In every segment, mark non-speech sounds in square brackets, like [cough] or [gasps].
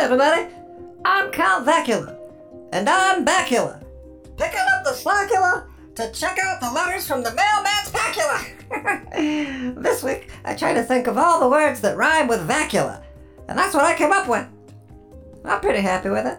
Everybody. I'm Count Vacula, and I'm Bacula. Picking up the Slacula to check out the letters from the mailman's Pacula. [laughs] this week, I tried to think of all the words that rhyme with Vacula, and that's what I came up with. I'm pretty happy with it.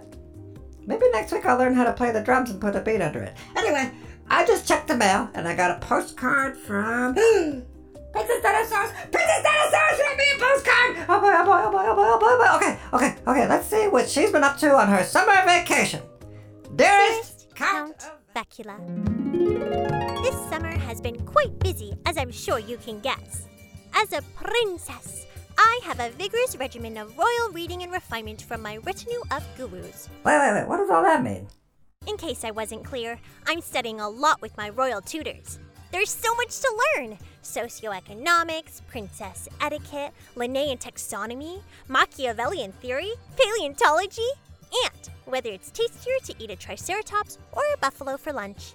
Maybe next week I'll learn how to play the drums and put a beat under it. Anyway, I just checked the mail, and I got a postcard from. [gasps] Princess Donnasaurus! Princess Donnasaurus sent me a postcard! Oh boy, oh boy, oh boy, oh boy, oh boy, oh boy. Okay, okay, okay, what she's been up to on her summer vacation. Dearest Count Count Vacula. This summer has been quite busy, as I'm sure you can guess. As a princess, I have a vigorous regimen of royal reading and refinement from my retinue of gurus. Wait, wait, wait, what does all that mean? In case I wasn't clear, I'm studying a lot with my royal tutors. There's so much to learn socioeconomics, princess etiquette, Linnaean taxonomy, Machiavellian theory, paleontology, and whether it's tastier to eat a triceratops or a buffalo for lunch.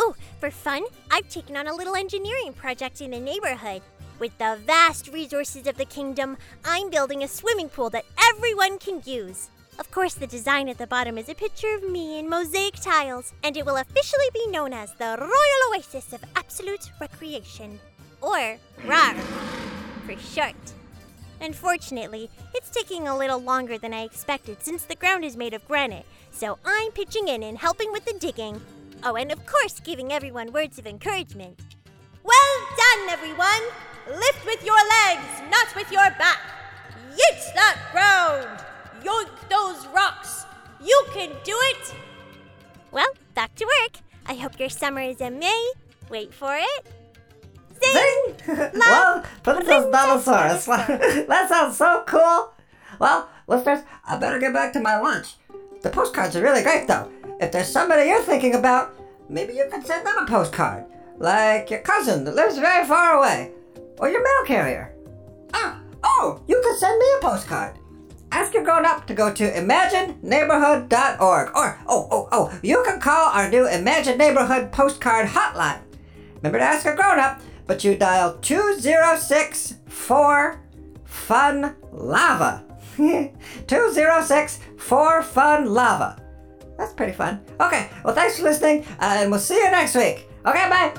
Oh, for fun, I've taken on a little engineering project in the neighborhood. With the vast resources of the kingdom, I'm building a swimming pool that everyone can use. Of course, the design at the bottom is a picture of me in mosaic tiles, and it will officially be known as the Royal Oasis of Absolute Recreation, or RAR for short. Unfortunately, it's taking a little longer than I expected since the ground is made of granite, so I'm pitching in and helping with the digging. Oh, and of course, giving everyone words of encouragement. Well done, everyone! Lift with your legs, You can do it! Well, back to work. I hope your summer is a May. Wait for it. Zing! Zing! [laughs] well, Princess Donnasaurus. [laughs] that sounds so cool. Well, listeners, I better get back to my lunch. The postcards are really great, though. If there's somebody you're thinking about, maybe you could send them a postcard. Like your cousin that lives very far away. Or your mail carrier. Ah, oh, you could send me a postcard. Ask your grown up to go to imagineneighborhood.org. Or, oh, oh, oh, you can call our new Imagine Neighborhood postcard hotline. Remember to ask a grown up, but you dial 2064 Fun Lava. [laughs] 2064 Fun Lava. That's pretty fun. Okay, well, thanks for listening, uh, and we'll see you next week. Okay, bye.